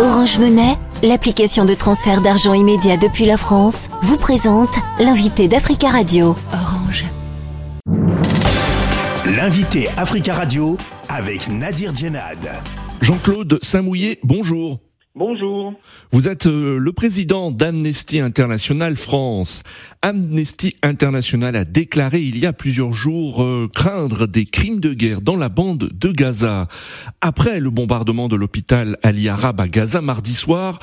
Orange Monnaie, l'application de transfert d'argent immédiat depuis la France, vous présente l'invité d'Africa Radio. Orange. L'invité Africa Radio avec Nadir Djenad. Jean-Claude Saint-Mouillet, bonjour. Bonjour. Vous êtes euh, le président d'Amnesty International France. Amnesty International a déclaré il y a plusieurs jours euh, craindre des crimes de guerre dans la bande de Gaza. Après le bombardement de l'hôpital Ali Arab à Gaza mardi soir,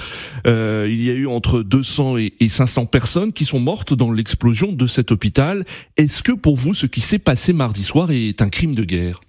euh, il y a eu entre 200 et, et 500 personnes qui sont mortes dans l'explosion de cet hôpital. Est-ce que pour vous ce qui s'est passé mardi soir est un crime de guerre?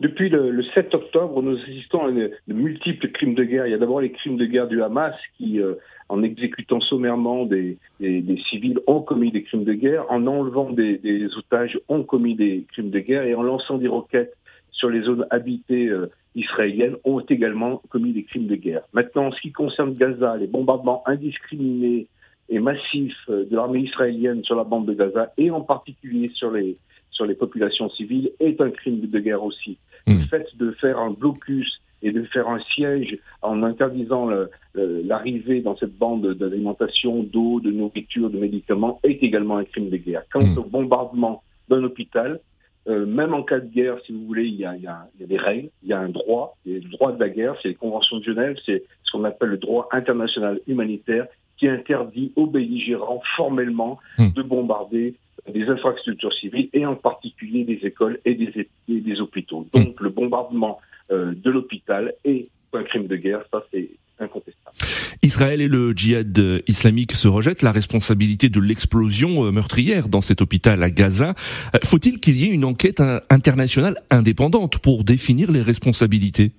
Depuis le, le, 7 octobre, nous assistons à de multiples crimes de guerre. Il y a d'abord les crimes de guerre du Hamas qui, euh, en exécutant sommairement des, des, des, civils, ont commis des crimes de guerre, en enlevant des, des, otages, ont commis des crimes de guerre, et en lançant des roquettes sur les zones habitées euh, israéliennes, ont également commis des crimes de guerre. Maintenant, en ce qui concerne Gaza, les bombardements indiscriminés et massifs euh, de l'armée israélienne sur la bande de Gaza, et en particulier sur les sur les populations civiles est un crime de guerre aussi. Mmh. Le fait de faire un blocus et de faire un siège en interdisant l'arrivée dans cette bande d'alimentation, d'eau, de nourriture, de médicaments est également un crime de guerre. Quant mmh. au bombardement d'un hôpital, euh, même en cas de guerre, si vous voulez, il y, a, il, y a, il y, a, des règles, il y a un droit, il y a le droit de la guerre, c'est les conventions de Genève, c'est ce qu'on appelle le droit international humanitaire qui interdit aux belligérants formellement mmh. de bombarder des infrastructures civiles et en particulier des écoles et des, et des hôpitaux. Donc le bombardement euh, de l'hôpital est un crime de guerre, ça c'est incontestable. Israël et le djihad islamique se rejettent la responsabilité de l'explosion euh, meurtrière dans cet hôpital à Gaza. Euh, faut-il qu'il y ait une enquête internationale indépendante pour définir les responsabilités?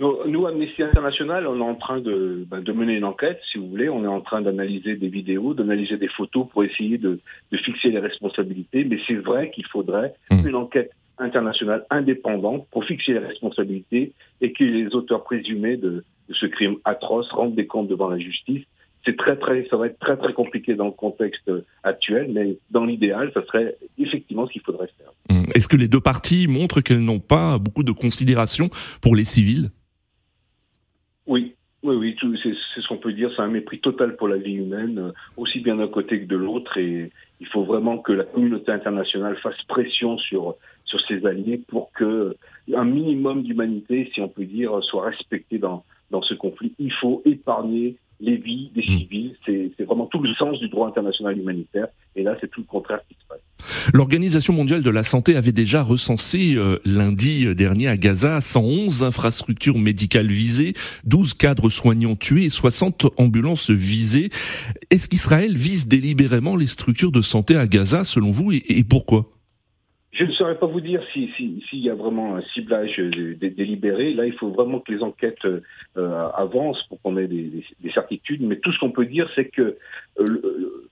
Nous, Amnesty International, on est en train de, ben, de, mener une enquête, si vous voulez. On est en train d'analyser des vidéos, d'analyser des photos pour essayer de, de fixer les responsabilités. Mais c'est vrai qu'il faudrait mmh. une enquête internationale indépendante pour fixer les responsabilités et que les auteurs présumés de, de ce crime atroce rendent des comptes devant la justice. C'est très, très, ça va être très, très compliqué dans le contexte actuel, mais dans l'idéal, ça serait effectivement ce qu'il faudrait faire. Mmh. Est-ce que les deux parties montrent qu'elles n'ont pas beaucoup de considération pour les civils? Oui, oui, oui, c'est ce qu'on peut dire. C'est un mépris total pour la vie humaine, euh, aussi bien d'un côté que de l'autre. Et il faut vraiment que la communauté internationale fasse pression sur sur ses alliés pour que un minimum d'humanité, si on peut dire, soit respecté dans dans ce conflit. Il faut épargner les vies des mmh. civils. C'est vraiment tout le sens du droit international humanitaire. Et là, c'est tout le contraire qui. L'Organisation mondiale de la santé avait déjà recensé euh, lundi dernier à Gaza 111 infrastructures médicales visées, 12 cadres soignants tués et 60 ambulances visées. Est-ce qu'Israël vise délibérément les structures de santé à Gaza, selon vous, et, pourquoi? Je ne saurais pas vous dire s'il si, si, y a vraiment un ciblage délibéré. Là, il faut vraiment que les enquêtes euh, avancent pour qu'on ait des, des, des, certitudes. Mais tout ce qu'on peut dire, c'est que euh,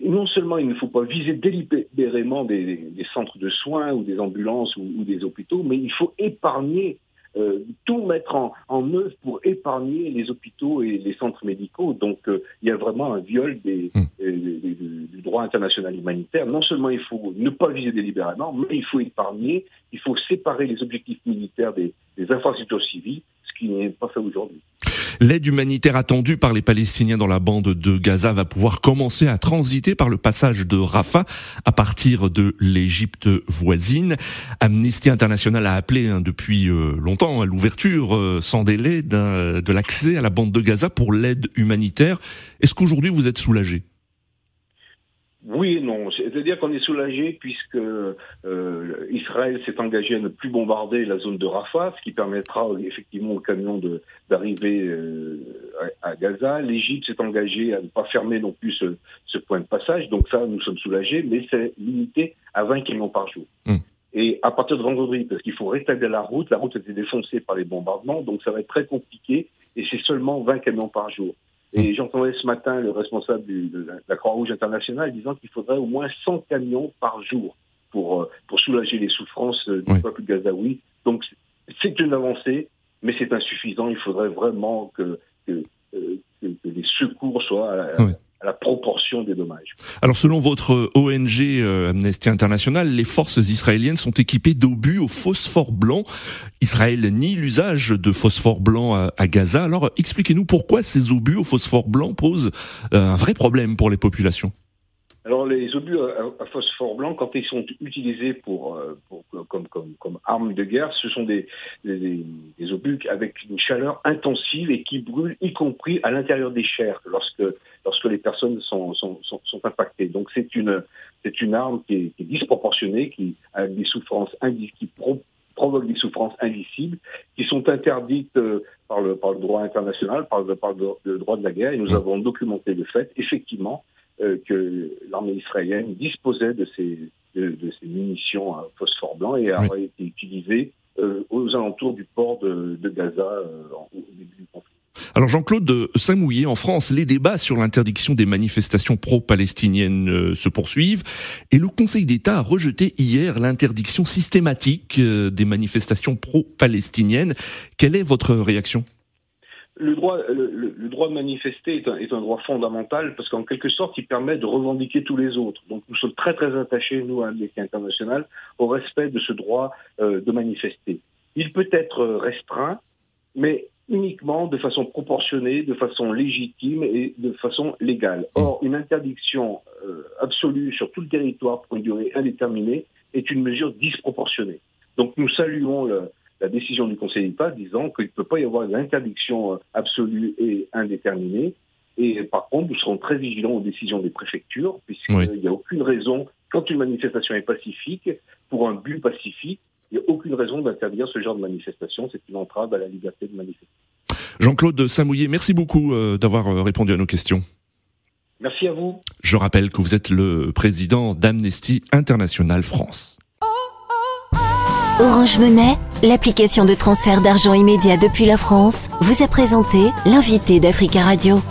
non seulement il ne faut pas viser délibérément des, des centres de soins ou des ambulances ou, ou, des hôpitaux, mais il faut épargner euh, tout mettre en, en, œuvre pour épargner les hôpitaux et les centres médicaux. Donc euh, il y a vraiment un viol des, mmh. des, du droit international humanitaire. Non seulement il faut ne pas viser délibérément, mais il faut épargner, il faut séparer les objectifs militaires des, infrastructures civiles, L'aide humanitaire attendue par les Palestiniens dans la bande de Gaza va pouvoir commencer à transiter par le passage de Rafah à partir de l'Égypte voisine. Amnesty International a appelé hein, depuis euh, longtemps à l'ouverture euh, sans délai de l'accès à la bande de Gaza pour l'aide humanitaire. Est-ce qu'aujourd'hui vous êtes soulagé? Oui et non. C'est-à-dire qu'on est soulagé puisque euh, Israël s'est engagé à ne plus bombarder la zone de Rafah, ce qui permettra effectivement aux camions d'arriver euh, à, à, Gaza. L'Égypte s'est engagée à ne pas fermer non plus ce, ce, point de passage. Donc ça, nous sommes soulagés, mais c'est limité à 20 camions par jour. Mmh. Et à partir de vendredi, parce qu'il faut rétablir la route, la route a été défoncée par les bombardements, donc ça va être très compliqué, et c'est seulement 20 camions par jour. Et j'entendais ce matin le responsable du, de la Croix-Rouge internationale disant qu'il faudrait au moins 100 camions par jour pour, euh, pour soulager les souffrances du oui. peuple gazaoui. Donc c'est une avancée, mais c'est insuffisant. Il faudrait vraiment que, que, euh, que, que les secours soient à, oui. La proportion des dommages. Alors selon votre ONG euh, Amnesty International, les forces israéliennes sont équipées d'obus au phosphore blanc. Israël nie l'usage de phosphore blanc à, Gaza. Alors expliquez-nous pourquoi ces obus au phosphore blanc posent euh, un vrai problème pour les populations. Alors les obus à, phosphore blanc, quand ils sont utilisés pour, euh, comme, comme, comme armes de guerre, ce sont des, des, des, obus avec une chaleur intensive et qui brûlent, y compris à l'intérieur des chairs, lorsque, personnes sont, sont, sont, sont impactées. Donc c'est une, c'est une arme qui est, qui est, disproportionnée, qui a des souffrances qui provoque des souffrances indicibles, qui sont interdites euh, par le, par le droit international, par le, par le droit de la guerre. Et nous avons documenté le fait, effectivement, euh, que l'armée israélienne disposait de ces, de, ces munitions à phosphore blanc et a été utilisées euh, aux alentours du port de, de Gaza au début du conflit. Alors Jean-Claude Saint-Mouillet, en France, les débats sur l'interdiction des manifestations pro-palestiniennes se poursuivent et le Conseil d'État a rejeté hier l'interdiction systématique des manifestations pro-palestiniennes. Quelle est votre réaction? Le droit, de manifester est un, droit fondamental parce qu'en quelque sorte, il permet de revendiquer tous les autres. Donc nous sommes très très attachés, nous, à l'Amnesty international, au respect de ce droit euh, de manifester. Il peut être restreint, mais uniquement de façon proportionnée, de façon légitime et de façon légale. Or, une interdiction euh, absolue sur tout le territoire pour une durée indéterminée est une mesure disproportionnée. Donc nous saluons le, la décision du Conseil d'État disant qu'il ne peut pas y avoir une interdiction euh, absolue et indéterminée. Et par contre, nous serons très vigilants aux décisions des préfectures, puisqu'il n'y a aucune raison, quand une manifestation est pacifique, pour un but pacifique, il n'y a aucune raison d'interdire ce genre de manifestation. C'est une entrave à la liberté de manifester. Jean-Claude Samouillet, merci beaucoup euh, d'avoir euh, répondu à nos questions. Merci à vous. Je rappelle que vous êtes le président d'Amnesty International France. Orange Monnaie, l'application de transfert d'argent immédiat depuis la France, vous a présenté l'invité d'Africa Radio.